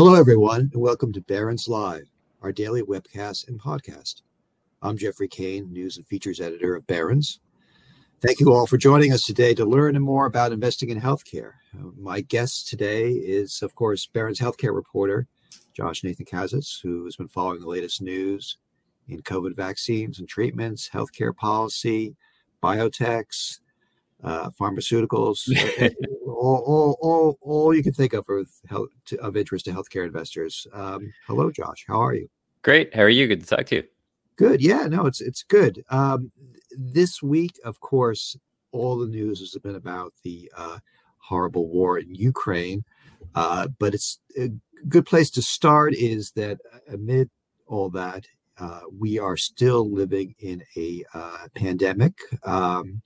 Hello, everyone, and welcome to Barron's Live, our daily webcast and podcast. I'm Jeffrey Kane, news and features editor of Barron's. Thank you all for joining us today to learn more about investing in healthcare. Uh, my guest today is, of course, Barron's healthcare reporter, Josh Nathan-Kazis, who has been following the latest news in COVID vaccines and treatments, healthcare policy, biotechs, uh, pharmaceuticals, all, all, all, all you can think of of, of interest to healthcare investors. Um, hello, Josh. How are you? Great. How are you? Good to talk to you. Good. Yeah. No, it's it's good. Um, this week, of course, all the news has been about the uh, horrible war in Ukraine. Uh, but it's a good place to start is that amid all that, uh, we are still living in a uh, pandemic. Um,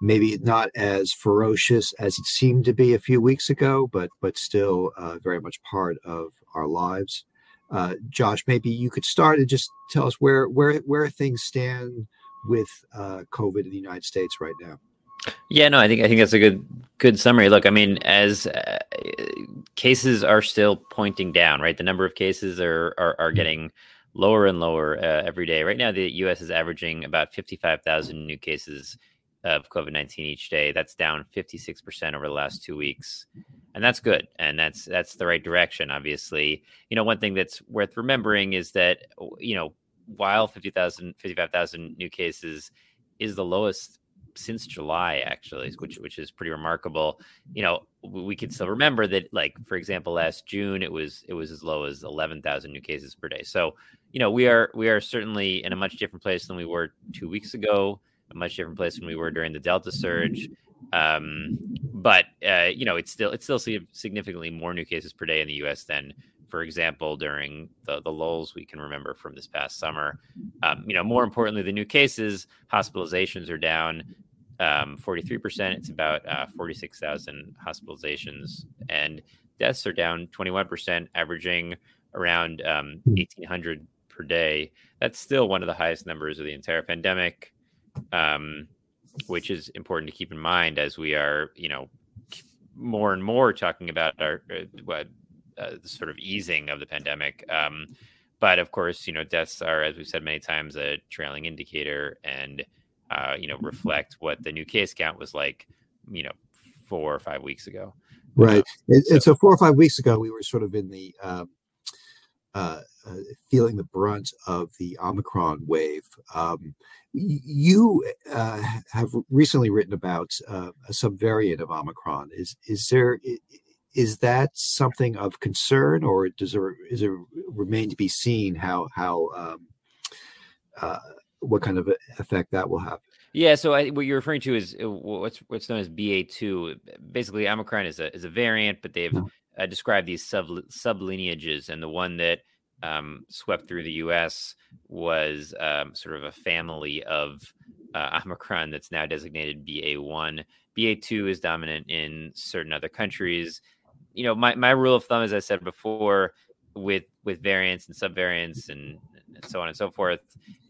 maybe not as ferocious as it seemed to be a few weeks ago, but but still uh, very much part of our lives. Uh, Josh, maybe you could start and just tell us where where where things stand with uh, COVID in the United States right now. Yeah, no, I think I think that's a good good summary. Look, I mean, as uh, cases are still pointing down, right? The number of cases are are, are mm-hmm. getting lower and lower uh, every day. Right now, the U.S. is averaging about fifty five thousand new cases of COVID nineteen each day. That's down fifty six percent over the last two weeks, and that's good, and that's that's the right direction. Obviously, you know, one thing that's worth remembering is that you know while 50,000, 55,000 new cases is the lowest since July, actually, which which is pretty remarkable. You know, we can still remember that, like for example, last June it was it was as low as eleven thousand new cases per day. So, you know, we are we are certainly in a much different place than we were two weeks ago. A much different place than we were during the Delta surge. Um, but uh, you know, it's still it's still significantly more new cases per day in the U.S. than for example, during the, the lulls we can remember from this past summer. Um, you know, more importantly, the new cases, hospitalizations are down um, 43%. It's about uh, 46,000 hospitalizations, and deaths are down 21%, averaging around um, 1,800 hmm. per day. That's still one of the highest numbers of the entire pandemic, um, which is important to keep in mind as we are, you know, more and more talking about our uh, what uh, the sort of easing of the pandemic. Um, but of course, you know, deaths are, as we've said many times, a trailing indicator, and uh, you know, reflect what the new case count was like, you know, four or five weeks ago. Right, and, so, and so four or five weeks ago, we were sort of in the um, uh, uh, feeling the brunt of the Omicron wave. Um, you uh, have recently written about uh, a subvariant of Omicron. Is is there is that something of concern, or does it is it remain to be seen how how um, uh, what kind of effect that will have? Yeah, so I, what you're referring to is what's what's known as BA2. Basically, Omicron is a is a variant, but they've mm-hmm. Uh, described these sub sub lineages, and the one that um, swept through the U.S. was um, sort of a family of uh, Omicron that's now designated BA1. BA2 is dominant in certain other countries you know, my, my rule of thumb, as I said before, with with variants and subvariants and, and so on and so forth,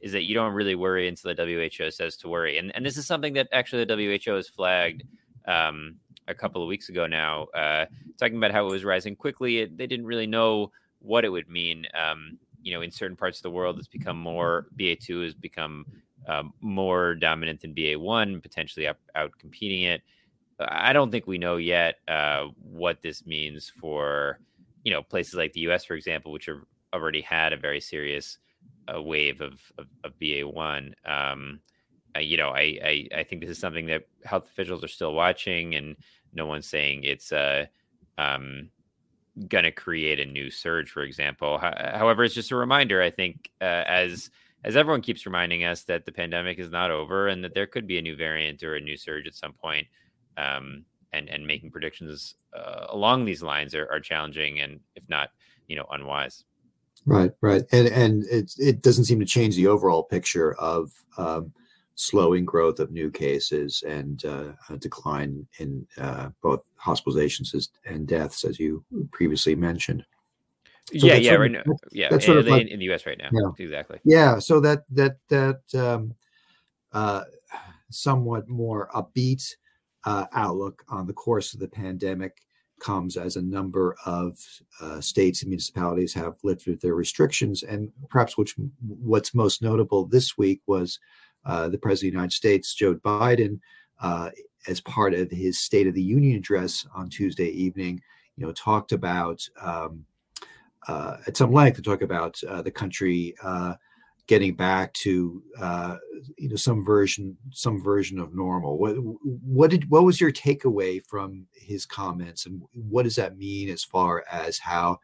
is that you don't really worry until the WHO says to worry. And and this is something that actually the WHO has flagged um, a couple of weeks ago now, uh, talking about how it was rising quickly. It, they didn't really know what it would mean. Um, you know, in certain parts of the world, it's become more BA2 has become um, more dominant than BA1, potentially out, out competing it. I don't think we know yet uh, what this means for you know places like the U.S., for example, which have already had a very serious uh, wave of of, of BA one. Um, uh, you know, I, I, I think this is something that health officials are still watching, and no one's saying it's uh, um, going to create a new surge, for example. however, it's just a reminder. I think uh, as as everyone keeps reminding us that the pandemic is not over and that there could be a new variant or a new surge at some point um, and and making predictions uh, along these lines are, are challenging and if not you know unwise. Right, right, and and it it doesn't seem to change the overall picture of um, slowing growth of new cases and uh, a decline in uh, both hospitalizations and deaths, as you previously mentioned. So yeah, yeah, right now, yeah, that's sort of like, in the U.S. right now, yeah. exactly. Yeah, so that that that um, uh, somewhat more upbeat uh, outlook on the course of the pandemic comes as a number of uh, states and municipalities have lifted their restrictions, and perhaps which what's most notable this week was uh, the President of the United States, Joe Biden, uh, as part of his State of the Union address on Tuesday evening, you know, talked about um, uh, at some length to talk about uh, the country uh, getting back to you know some version some version of normal. What what did what was your takeaway from his comments, and what does that mean as far as how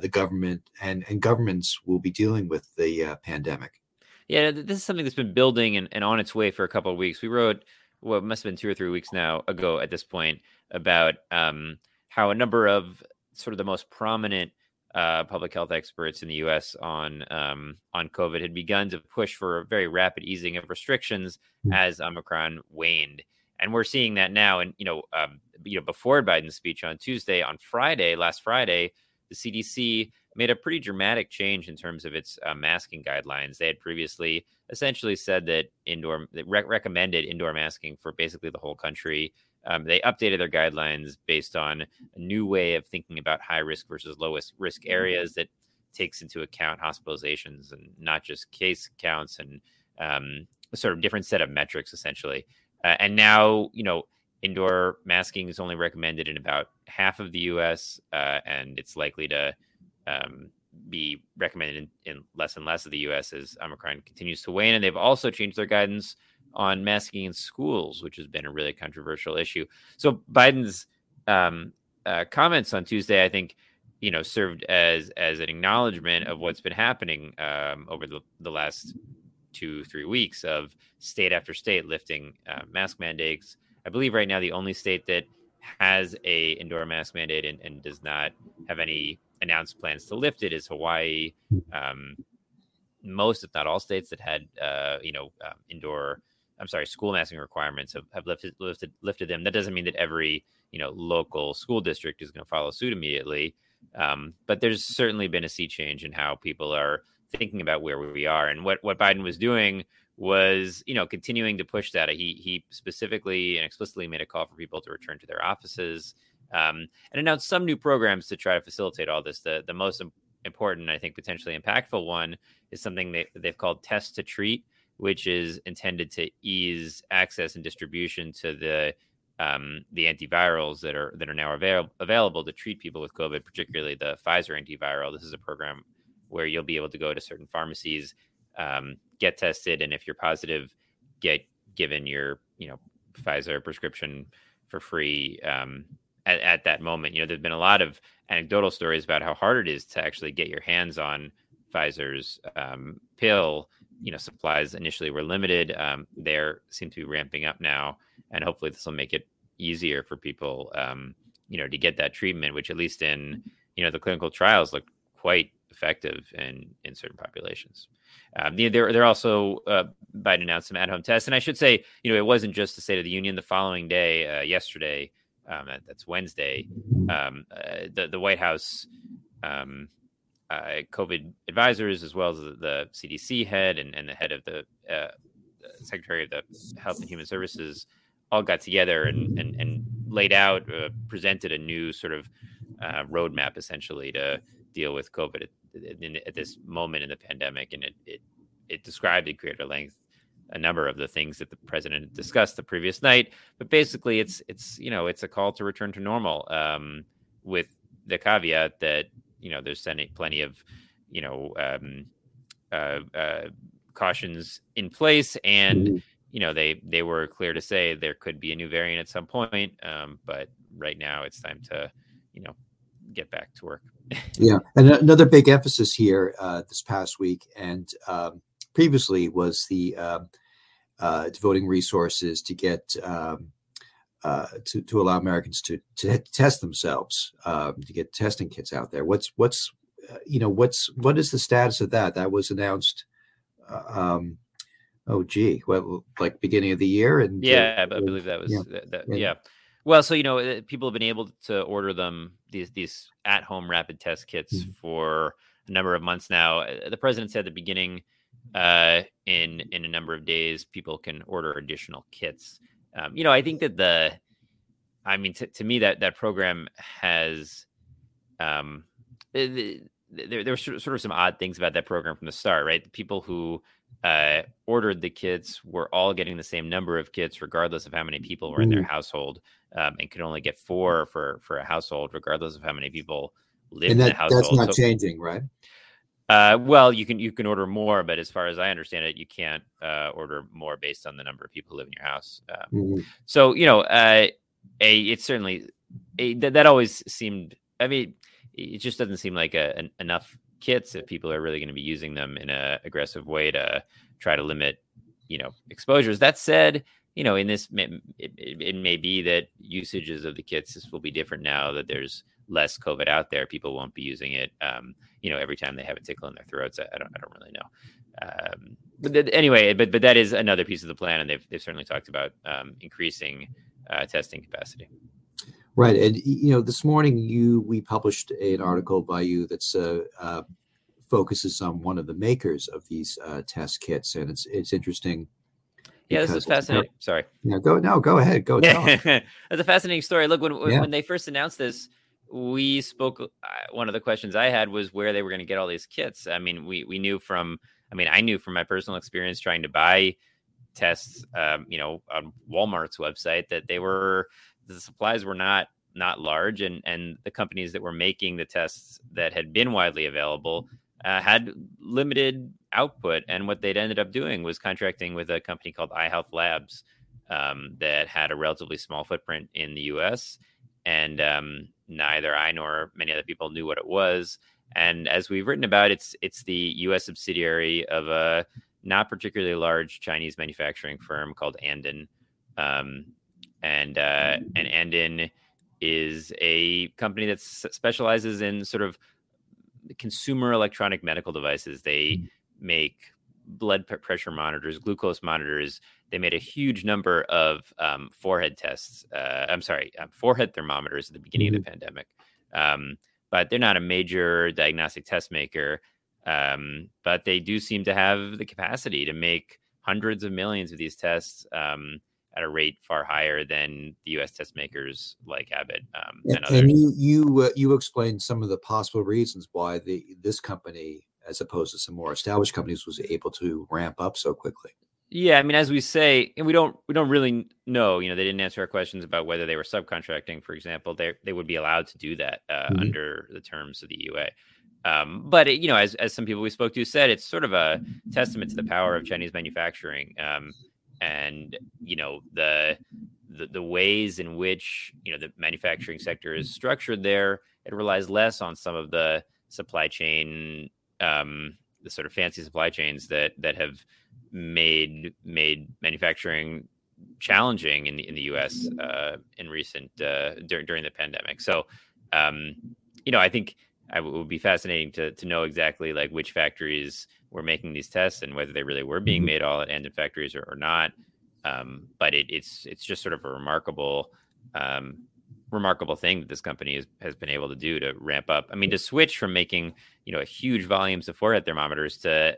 the government and and governments will be dealing with the pandemic? Yeah, this is something that's been building and, and on its way for a couple of weeks. We wrote what must have been two or three weeks now ago at this point about um, how a number of sort of the most prominent uh, public health experts in the U.S. on um, on COVID had begun to push for a very rapid easing of restrictions hmm. as Omicron waned, and we're seeing that now. And you know, um, you know, before Biden's speech on Tuesday, on Friday, last Friday, the CDC made a pretty dramatic change in terms of its uh, masking guidelines. They had previously essentially said that indoor re- recommended indoor masking for basically the whole country. Um, they updated their guidelines based on a new way of thinking about high risk versus lowest risk areas that takes into account hospitalizations and not just case counts and um, sort of different set of metrics essentially. Uh, and now, you know, indoor masking is only recommended in about half of the U.S. Uh, and it's likely to um, be recommended in, in, less and less of the U.S. as Omicron continues to wane. And they've also changed their guidance on masking in schools, which has been a really controversial issue. So Biden's um, uh, comments on Tuesday, I think, you know, served as as an acknowledgement of what's been happening um, over the, the last two three weeks of state after state lifting uh, mask mandates. I believe right now the only state that has a indoor mask mandate and, and does not have any announced plans to lift it is Hawaii. Um, most, if not all, states that had uh, you know um, indoor, I'm sorry, school masking requirements have, have lifted lifted lifted them. That doesn't mean that every you know local school district is going to follow suit immediately. Um, but there's certainly been a sea change in how people are thinking about where we are and what what Biden was doing was you know continuing to push that he he specifically and explicitly made a call for people to return to their offices um, and announced some new programs to try to facilitate all this. The the most important, I think, potentially impactful one is something they, they've called Test to Treat, which is intended to ease access and distribution to the um, the antivirals that are that are now avail- available to treat people with COVID, particularly the Pfizer antiviral. This is a program where you'll be able to go to certain pharmacies, um, get tested, and if you're positive, get given your you know Pfizer prescription for free um, at, at that moment. You know, there's been a lot of anecdotal stories about how hard it is to actually get your hands on Pfizer's um, pill. You know, supplies initially were limited. Um, they seem to be ramping up now, and hopefully this will make it easier for people, um, you know, to get that treatment. Which, at least in you know the clinical trials, look quite effective in in certain populations. Um, they're they're also uh, Biden announced some at home tests, and I should say, you know, it wasn't just the State of the Union. The following day, uh, yesterday, um, that's Wednesday. Um, uh, the the White House um, uh, COVID advisors, as well as the, the, CDC head and, and the head of the uh, Secretary of the Health and Human Services, all got together and and, and laid out, uh, presented a new sort of uh, roadmap, essentially to deal with COVID at, at, this moment in the pandemic, and it it, it described in greater length a number of the things that the president discussed the previous night. But basically, it's it's you know it's a call to return to normal, um, with the caveat that you know there's plenty of you know um, uh, uh, cautions in place, and mm-hmm. you know they they were clear to say there could be a new variant at some point, um, but right now it's time to you know get back to work. yeah, and another big emphasis here uh, this past week, and um, previously was the uh, uh, devoting resources to get um, uh, to to allow Americans to to test themselves um, to get testing kits out there. What's what's uh, you know what's what is the status of that? That was announced. Uh, um, oh gee, well, like beginning of the year, and uh, yeah, I believe that was yeah. That, that, yeah. Well, so you know, uh, people have been able to order them these these at home rapid test kits mm-hmm. for a number of months now. The president said at the beginning, uh, in in a number of days, people can order additional kits. Um, you know, I think that the, I mean, t- to me that that program has, um, there there were sort of some odd things about that program from the start, right? The people who uh, ordered the kits were all getting the same number of kits, regardless of how many people were in their household, um, and could only get four for for a household, regardless of how many people lived and that, in the household. That's not so, changing, right? Uh, well, you can you can order more, but as far as I understand it, you can't uh, order more based on the number of people who live in your house. Um, mm-hmm. So you know, uh, a it's certainly a, that, that always seemed. I mean, it just doesn't seem like a, an, enough kits if people are really going to be using them in a aggressive way to try to limit, you know, exposures. That said, you know, in this, it, it, it may be that usages of the kits this will be different now that there's less COVID out there, people won't be using it. Um, you know, every time they have a tickle in their throats. I, I don't, I don't really know. Um, but th- anyway, but but that is another piece of the plan, and they've they've certainly talked about um, increasing uh, testing capacity. Right, and you know, this morning you we published an article by you that's uh, uh, focuses on one of the makers of these uh, test kits, and it's it's interesting. Yeah, this is fascinating. Sorry. Yeah, go no, go ahead. Go. That's a fascinating story. Look, when yeah. when they first announced this, we spoke uh, one of the questions i had was where they were going to get all these kits. I mean we we knew from i mean i knew from my personal experience trying to buy tests um, you know on walmart's website that they were the supplies were not not large and and the companies that were making the tests that had been widely available uh, had limited output. And what they'd ended up doing was contracting with a company called iHealth Labs um, that had a relatively small footprint in the us and um, neither I nor many other people knew what it was. And as we've written about, it's it's the U.S. subsidiary of a not particularly large Chinese manufacturing firm called Andon, um, and uh, and Andon is a company that specializes in sort of consumer electronic medical devices. They make blood pressure monitors, glucose monitors. They made a huge number of um, forehead tests. Uh, I'm sorry, um, forehead thermometers at the beginning mm-hmm. of the mm-hmm. pandemic. Um, but they're not a major diagnostic test maker. Um, but they do seem to have the capacity to make hundreds of millions of these tests um, at a rate far higher than the U.S. test makers like Abbott um, and, and, others. And you you uh, you explained some of the possible reasons why the this company as opposed to some more established companies was able to ramp up so quickly yeah i mean as we say and we don't we don't really know you know they didn't answer our questions about whether they were subcontracting for example they they would be allowed to do that uh, mm-hmm. under the terms of the EUA um, but it, you know as, as some people we spoke to said it's sort of a testament to the power of chinese manufacturing um, and you know the, the the ways in which you know the manufacturing sector is structured there it relies less on some of the supply chain um, the sort of fancy supply chains that that have made made manufacturing challenging in the in the U.S. Uh, in recent uh, dur- during the pandemic. So, um, you know, I think it would be fascinating to to know exactly like which factories were making these tests and whether they really were being mm-hmm. made all at Andon factories or, or not. Um, but it, it's it's just sort of a remarkable um, remarkable thing that this company has, has been able to do to ramp up. I mean, to switch from making, you know, huge volumes of forehead thermometers to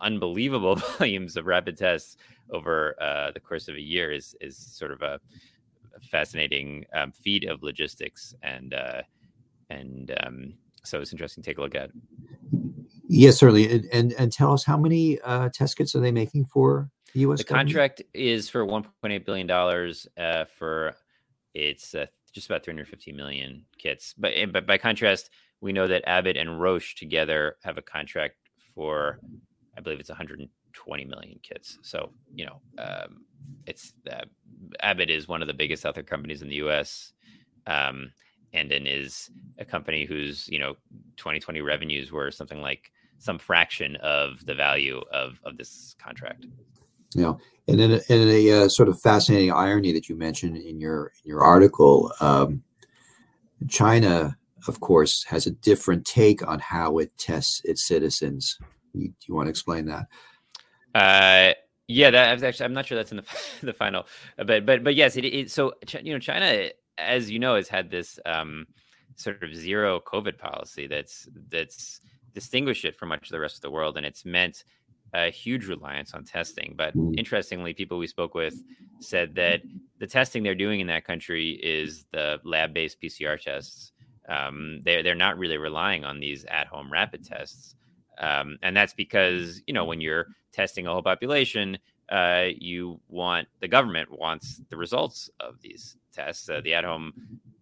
unbelievable volumes of rapid tests over uh, the course of a year is, is sort of a, a fascinating um, feat of logistics. And, uh, and um, so it's interesting to take a look at. Yes, certainly. And, and, and tell us how many uh, test kits are they making for the U.S. The government? contract is for 1.8 billion dollars uh, for it's uh, just about 350 million kits. But but by contrast, we know that Abbott and Roche together have a contract for, I believe it's 120 million kits. So you know, um, it's uh, Abbott is one of the biggest healthcare companies in the U.S. Um, Andon is a company whose you know 2020 revenues were something like some fraction of the value of of this contract. You know, and in a, in a uh, sort of fascinating irony that you mentioned in your in your article, um, China, of course, has a different take on how it tests its citizens. You, do you want to explain that? Uh, yeah, that actually I'm not sure that's in the the final, but but but yes, it, it so you know China, as you know, has had this um, sort of zero COVID policy that's that's distinguished it from much of the rest of the world, and it's meant a huge reliance on testing. But mm. interestingly, people we spoke with said that the testing they're doing in that country is the lab-based PCR tests. Um, they're they're not really relying on these at-home rapid tests, um, and that's because you know when you're testing a whole population, uh, you want the government wants the results of these tests. Uh, the at-home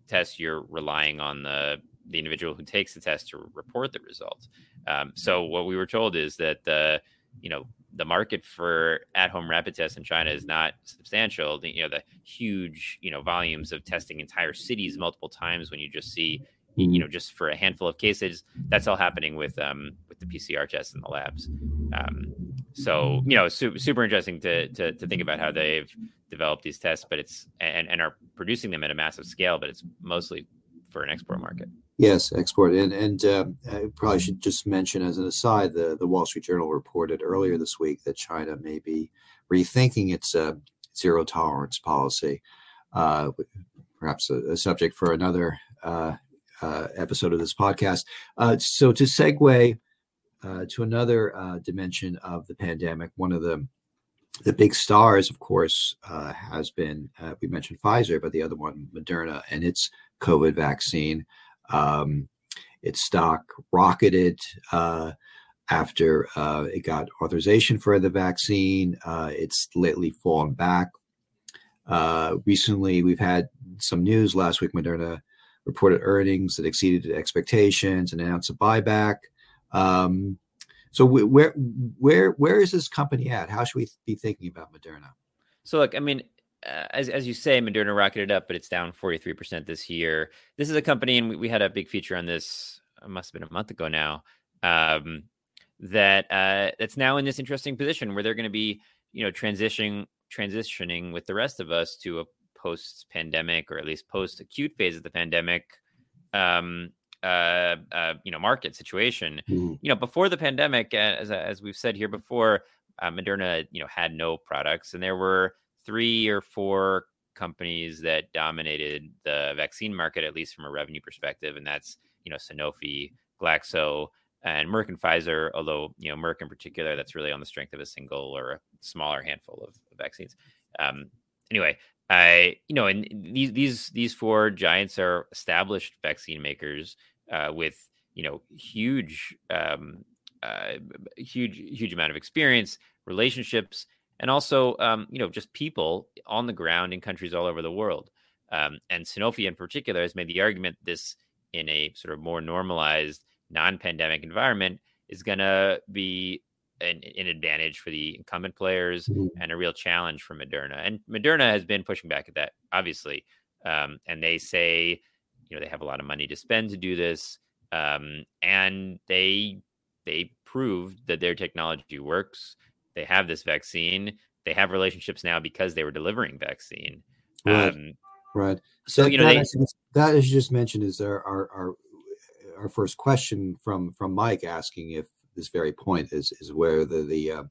tests, you're relying on the the individual who takes the test to report the results. Um, so what we were told is that the you know the market for at-home rapid tests in China is not substantial. The, you know the huge you know volumes of testing entire cities multiple times when you just see you know just for a handful of cases that's all happening with um with the PCR tests in the labs. Um, so you know su- super interesting to, to to think about how they've developed these tests, but it's and and are producing them at a massive scale, but it's mostly for an export market. Yes, export. And and uh, I probably should just mention as an aside, the the Wall Street Journal reported earlier this week that China may be rethinking its uh, zero tolerance policy. Uh, perhaps a, a, subject for another uh, uh, episode of this podcast. Uh, so to segue to another dimension of the pandemic, one of the the big stars, of course, has been we mentioned Pfizer, but the other one, Moderna, and its COVID vaccine. Um, its stock rocketed uh, after uh, it got authorization for the vaccine. Uh, it's lately fallen back. Uh, recently, we've had some news. Last week, Moderna reported earnings that exceeded expectations and announced a buyback. Um, so, where where where is this company at? How should we be thinking about Moderna? So, look, I mean, as as you say, Moderna rocketed up, but it's down 43% this year. This is a company, and we, we had a big feature on this. It must have been a month ago now. Um, that uh, that's now in this interesting position where they're going to be, you know, transitioning transitioning with the rest of us to a post pandemic or at least post acute phase of the pandemic. Um, uh, uh, you know, market situation. Mm-hmm. You know, before the pandemic, as as we've said here before, uh, Moderna, you know, had no products, and there were three or four companies that dominated the vaccine market, at least from a revenue perspective, and that's you know Sanofi, Glaxo, and Merck and Pfizer. Although you know Merck in particular, that's really on the strength of a single or a smaller handful of, vaccines. Um, anyway, I you know, and these these these four giants are established vaccine makers uh, with you know huge um, uh, huge huge amount of experience, relationships, and also um, you know just people on the ground in countries all over the world. Um, and Sanofi in particular has made the argument this in a sort of more normalized non-pandemic environment is going to be an, an, advantage for the incumbent players mm-hmm. and a real challenge for Moderna. And Moderna has been pushing back at that, obviously. Um, and they say, you know, they have a lot of money to spend to do this, um, and they they proved that their technology works they have this vaccine. They have relationships now because they were delivering vaccine. Right. Um, right. So that, you know that, they, that, as you just mentioned, is our, our our our first question from from Mike asking if this very point is is where the the uh,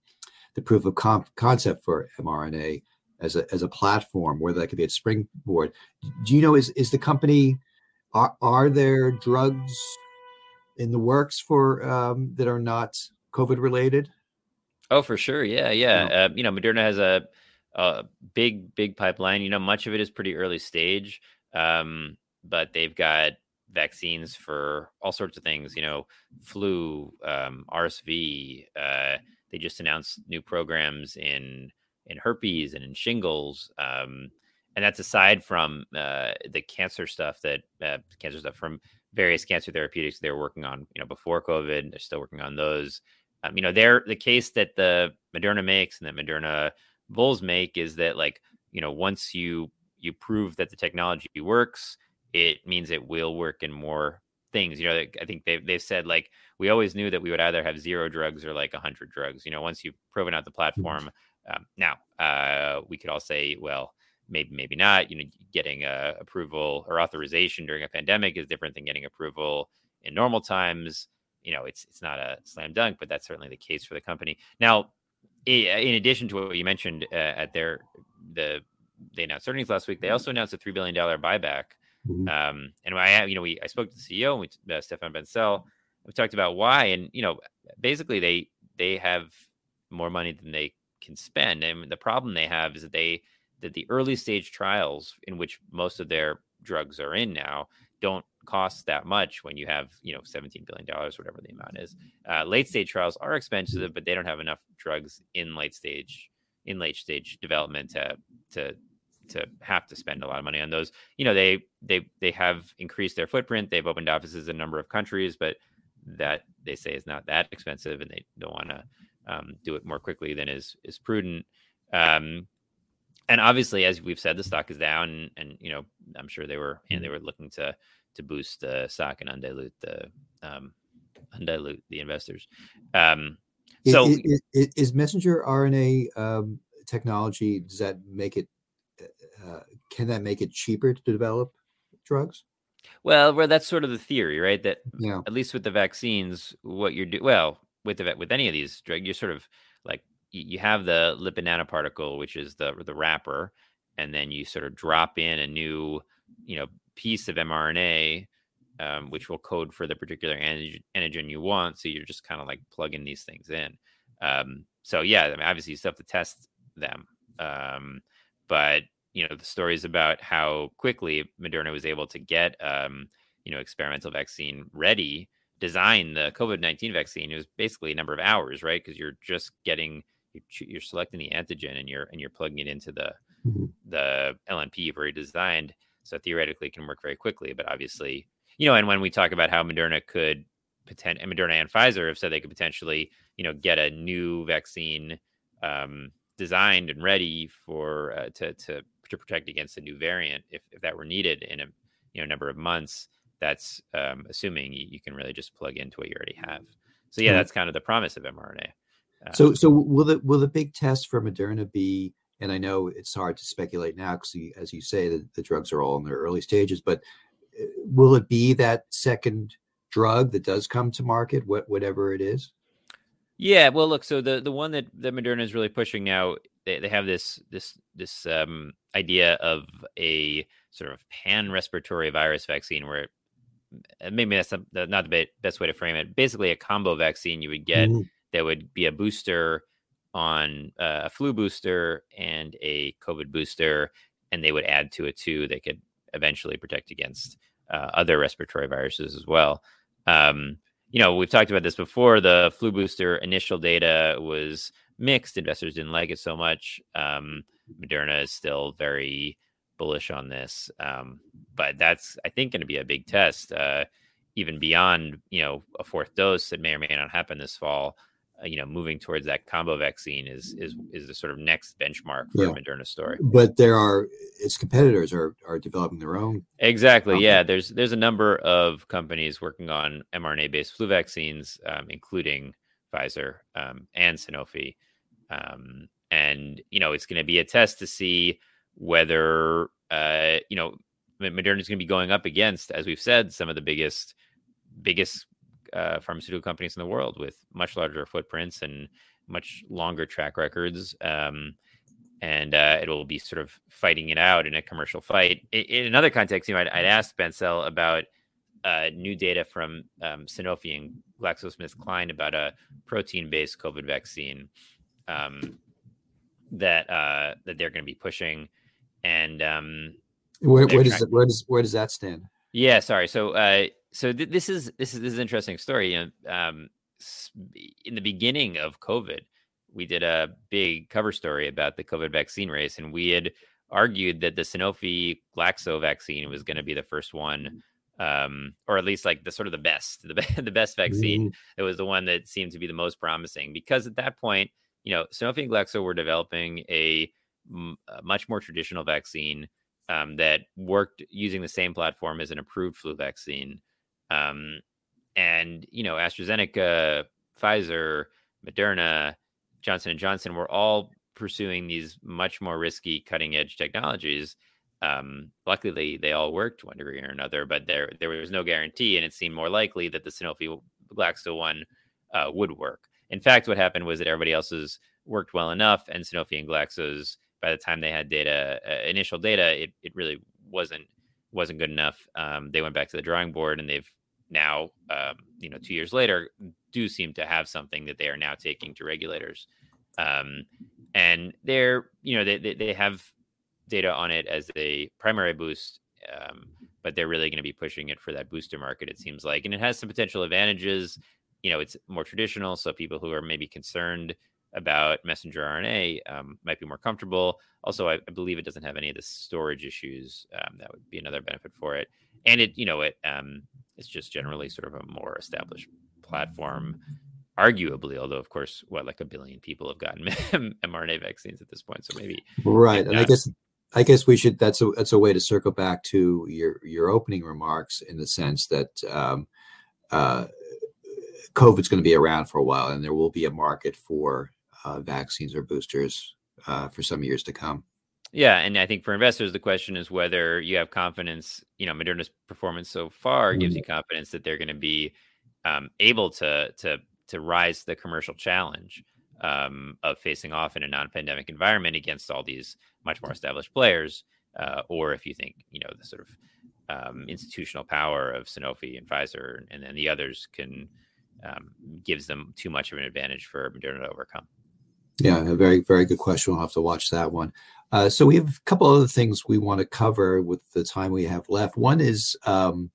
the proof of comp- concept for mRNA as a as a platform, where that could be a springboard. Do you know is is the company are are there drugs in the works for um, that are not COVID related? Oh, for sure. Yeah, yeah. Uh, you know, Moderna has a, a big, big pipeline. You know, much of it is pretty early stage, um, but they've got vaccines for all sorts of things. You know, flu, um, RSV. Uh, they just announced new programs in in herpes and in shingles. Um, and that's aside from uh, the cancer stuff that uh, cancer stuff from various cancer therapeutics they're working on. You know, before COVID, they're still working on those. Um, you know, they're the case that the Moderna makes and that Moderna bulls make is that like, you know, once you you prove that the technology works, it means it will work in more things. You know, I think they've they've said like we always knew that we would either have zero drugs or like a hundred drugs. You know, once you've proven out the platform, Um, now, uh, we could all say, well, maybe, maybe not. You know, getting a approval or authorization during a pandemic is different than getting approval in normal times. You know, it's it's not a slam dunk, but that's certainly the case for the company. Now, in addition to what you mentioned uh, at their the they announced earnings last week, they also announced a three billion dollar buyback. Mm-hmm. Um, and I have, you know, we I spoke to the CEO, we, uh, Stéphane Bancel. We talked about why, and you know, basically they they have more money than they can spend, and the problem they have is that they that the early stage trials in which most of their drugs are in now don't cost that much when you have you know 17 billion dollars whatever the amount is. Uh, late stage trials are expensive but they don't have enough drugs in late stage in late stage development to to to have to spend a lot of money on those. You know they they they have increased their footprint. They've opened offices in a number of countries but that they say is not that expensive and they don't want to um, do it more quickly than is is prudent. Um, and obviously, as we've said, the stock is down, and, and you know, I'm sure they were and they were looking to to boost the stock and undilute the um, undilute the investors. Um, so, is, is, is messenger RNA um, technology does that make it? Uh, can that make it cheaper to develop drugs? Well, well, that's sort of the theory, right? That yeah. at least with the vaccines, what you're doing, well, with the with any of these drugs, you're sort of like you have the lipid nanoparticle, which is the the wrapper, and then you sort of drop in a new, you know, piece of mRNA, um, which will code for the particular antigen, you want. So you're just kind of like plugging these things in. Um, so yeah, I mean, obviously you still have to test them, um, but you know the stories about how quickly Moderna was able to get, um, you know, experimental vaccine ready, design the COVID nineteen vaccine. It was basically a number of hours, right? Because you're just getting you're, you're selecting the antigen and you're and you're plugging it into the mm-hmm. the LNP you've already designed. So theoretically, it can work very quickly. But obviously, you know, and when we talk about how Moderna could pretend, and Moderna and Pfizer have said they could potentially, you know, get a new vaccine um, designed and ready for uh, to to to protect against a new variant if, if that were needed in a you know number of months. That's um, assuming you, you, can really just plug into what you already have. So yeah, mm-hmm. that's kind of the promise of mRNA. So, so will the will the big test for Moderna be? And I know it's hard to speculate now because, as you say, the, the drugs are all in their early stages. But uh, will it be that second drug that does come to market, what, whatever it is? Yeah, well, look. So the the one that that Moderna is really pushing now, they, they have this this this um, idea of a sort of pan respiratory virus vaccine, where maybe that's not the best way to frame it. Basically, a combo vaccine you would get. Mm-hmm there would be a booster on uh, a flu booster and a COVID booster, and they would add to it too. They could eventually protect against uh, other respiratory viruses as well. Um, you know, we've talked about this before. The flu booster initial data was mixed. Investors didn't like it so much. Um, Moderna is still very bullish on this, um, but that's I think going to be a big test, uh, even beyond you know a fourth dose that may or may not happen this fall. Uh, you know moving towards that combo vaccine is is is the sort of next benchmark for yeah. Moderna story. But there are its competitors are are developing their own. Exactly. Yeah. There's there's a number of companies working on mRNA based flu vaccines, um, including Pfizer um, and Sanofi. Um, and you know it's going to be a test to see whether uh, you know Moderna is going to be going up against, as we've said, some of the biggest biggest uh, pharmaceutical companies in the world with much larger footprints and much longer track records. Um, and uh, it will be sort of fighting it out in a commercial fight. In, in another context, you know, I'd, I'd asked Bancel about uh, new data from um, Sanofi and GlaxoSmithKline about a protein-based COVID vaccine um, that uh, that they're going to be pushing. And um, where, where does where does where does that stand? Yeah, sorry. So uh, so th- this is this is this is an interesting story. You know, um, in the beginning of COVID, we did a big cover story about the COVID vaccine race, and we had argued that the Sanofi Glaxo vaccine was going to be the first one, um, or at least like the sort of the best, the, be- the best vaccine. Mm. It was the one that seemed to be the most promising because at that point, you know, Sanofi and Glaxo were developing a, a much more traditional vaccine um, that worked using the same platform as an approved flu vaccine. Um, and you know, AstraZeneca, Pfizer, Moderna, Johnson and Johnson were all pursuing these much more risky cutting edge technologies um, luckily they all worked one degree or another but there there was no guarantee and it seemed more likely that the sanofi glaxo one uh, would work in fact what happened was that everybody else's worked well enough and sanofi and glaxo's by the time they had data uh, initial data it, it really wasn't wasn't good enough. Um, they went back to the drawing board and they've now um, you know two years later do seem to have something that they are now taking to regulators. Um, and they're you know they, they, they have data on it as a primary boost um, but they're really going to be pushing it for that booster market it seems like. And it has some potential advantages. You know it's more traditional so people who are maybe concerned about messenger rna um, might be more comfortable also I, I, believe it doesn't have any of the storage issues um, that would be another benefit for it and it you know it um, it's just generally sort of a more established platform arguably, although of course, what like a billion people have gotten mRNA vaccines at this point, so maybe right. And I guess I guess we should. That's a that's a way to circle back to your your opening remarks in the sense that um, uh, COVID's going to be around for a while, and there will be a market for uh, vaccines or boosters uh, for some years to come. Yeah, and I think for investors, the question is whether you have confidence. You know, Moderna's performance so far mm-hmm. gives you confidence that they're going to be um, able to to to rise the commercial challenge um, of facing off in a non-pandemic environment against all these much more established players, uh, or if you think you know the sort of um, institutional power of Sanofi and Pfizer and then the others can um, gives them too much of an advantage for Moderna to overcome. Yeah, a very very good question. We'll have to watch that one. Uh, so we have a couple other things we want to cover with the time we have left. One is um,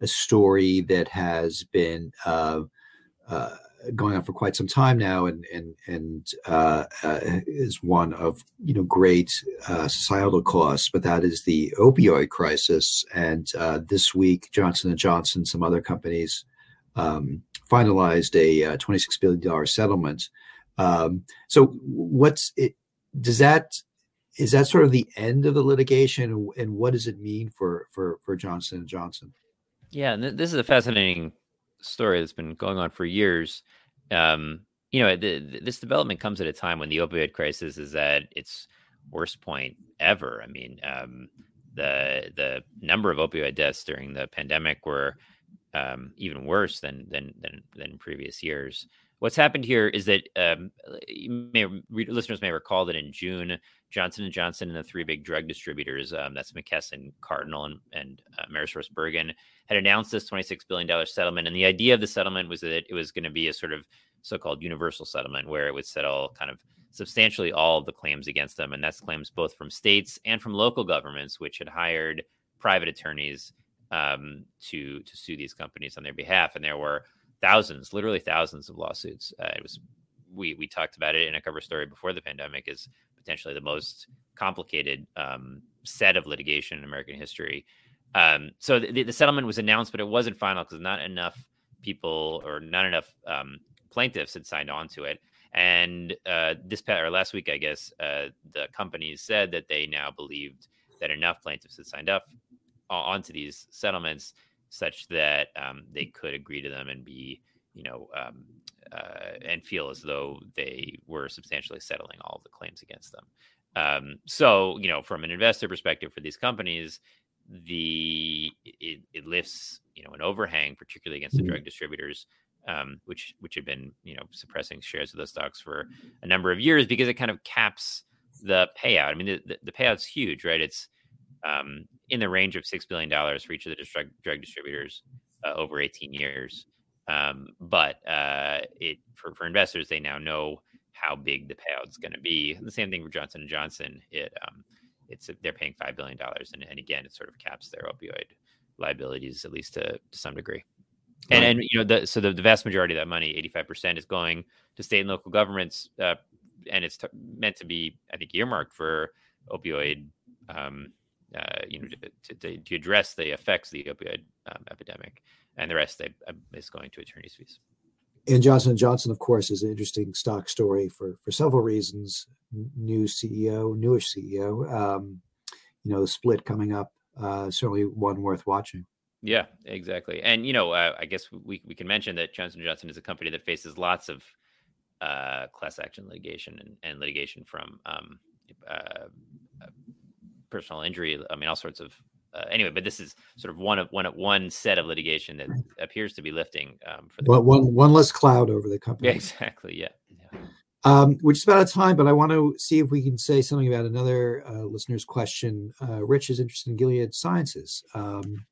a story that has been uh, uh, going on for quite some time now, and and and uh, uh, is one of you know great uh, societal costs. But that is the opioid crisis. And this week, Johnson and Johnson, some other companies, um, finalized a uh, twenty six billion dollar settlement. Um, so, what's it? Does that is that sort of the end of the litigation, and what does it mean for for for Johnson and Johnson? Yeah, and this is a fascinating story that's been going on for years. Um, you know, the, this development comes at a time when the opioid crisis is at its worst point ever. I mean, um, the the number of opioid deaths during the pandemic were um, even worse than than than than previous years. What's happened here is that um, may, listeners may recall that in June, Johnson and Johnson and the three big drug distributors, um, that's McKesson, Cardinal, and, and uh, AmerisourceBergen, had announced this $26 billion settlement. And the idea of the settlement was that it was going to be a sort of so-called universal settlement where it would settle kind of substantially all of the claims against them. And that's claims both from states and from local governments, which had hired private attorneys um, to to sue these companies on their behalf. And there were thousands, literally thousands of lawsuits. Uh, it was we we talked about it in a cover story before the pandemic is potentially the most complicated um, set of litigation in American history. Um, so the, the, settlement was announced, but it wasn't final because not enough people or not enough um, plaintiffs had signed on to it. And uh, this or last week, I guess, uh, the companies said that they now believed that enough plaintiffs had signed up onto these settlements such that um, they could agree to them and be, you know, um, uh, and feel as though they were substantially settling all the claims against them. Um, so, you know, from an investor perspective for these companies, the it, it lifts you know an overhang, particularly against the mm-hmm. drug distributors, um, which which had been you know suppressing shares of those stocks for a number of years because it kind of caps the payout. I mean, the, the, the payout's huge, right? It's um, in the range of six billion dollars for each of the drug drug distributors uh, over 18 years. Um, but uh, it for, for investors, they now know how big the payout's going to be. The same thing for Johnson and Johnson. It um, it's they're paying five billion dollars, and, and again, it sort of caps their opioid liabilities at least to, to some degree. Right. And and you know the so the, the vast majority of that money, eighty five percent, is going to state and local governments, uh, and it's t- meant to be, I think, earmarked for opioid. Um, uh, you know, to, to, to, address the effects of the opioid um, epidemic, and the rest they, is going to attorneys' fees. And Johnson Johnson, of course, is an interesting stock story for for several reasons. New CEO, newish CEO. Um, you know, the split coming up. Uh, certainly one worth watching. Yeah, exactly. And you know, uh, I guess we we can mention that Johnson Johnson is a company that faces lots of uh, class action litigation and, and litigation from um, uh personal injury. I mean, all sorts of uh, anyway. But this is sort of one of one of one set of litigation that appears to be lifting. Um, for the well, one one less cloud over the company. Yeah, exactly. Yeah. yeah. Um, we're just about out of time, but I want to see if we can say something about another uh, listener's question. Uh, Rich is interested in Gilead Sciences. Um,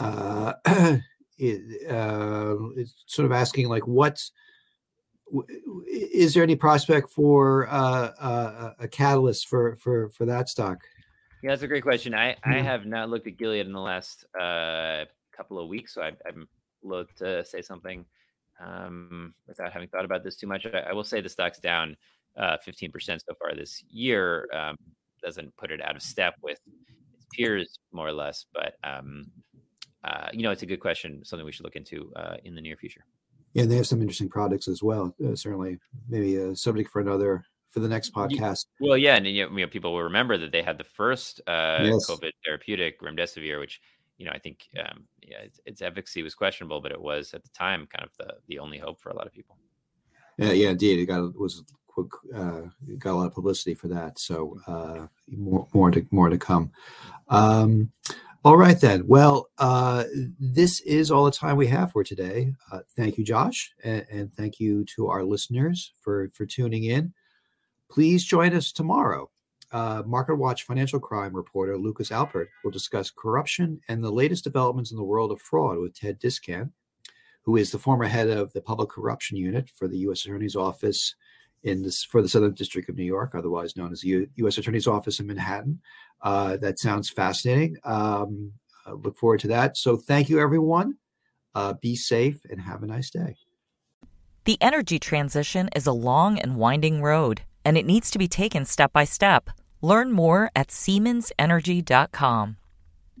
uh, it, uh, it's sort of asking like, what is there any prospect for uh, uh, a catalyst for for for that stock? Yeah, that's a great question. I I have not looked at Gilead in the last uh, couple of weeks, so I, I'm loath to say something um, without having thought about this too much. I, I will say the stock's down uh, 15% so far this year. Um, doesn't put it out of step with its peers, more or less. But um, uh, you know, it's a good question, something we should look into uh, in the near future. Yeah, and they have some interesting products as well. Uh, certainly, maybe a subject for another for the next podcast. Well, yeah, and you know, people will remember that they had the first uh, yes. COVID therapeutic remdesivir, which you know I think um, yeah, its, its, efficacy was questionable, but it was at the time kind of the the only hope for a lot of people. Yeah, yeah, indeed, it got was quick, uh, got a lot of publicity for that. So uh, more more to more to come. Um, all right, then. Well, uh, this is all the time we have for today. Uh, thank you, Josh, and, and, thank you to our listeners for, for tuning in. Please join us tomorrow. Uh, Market Watch financial crime reporter Lucas Alpert will discuss corruption and the latest developments in the world of fraud with Ted Diskant, who is the former head of the Public Corruption Unit for the U.S. Attorney's Office in this for the Southern District of New York, otherwise known as the U- U.S. Attorney's Office in Manhattan. Uh, that sounds fascinating. Um, I look forward to that. So thank you, everyone. Uh, be safe and have a nice day. The energy transition is a long and winding road, and it needs to be taken step by step. Learn more at SiemensEnergy.com.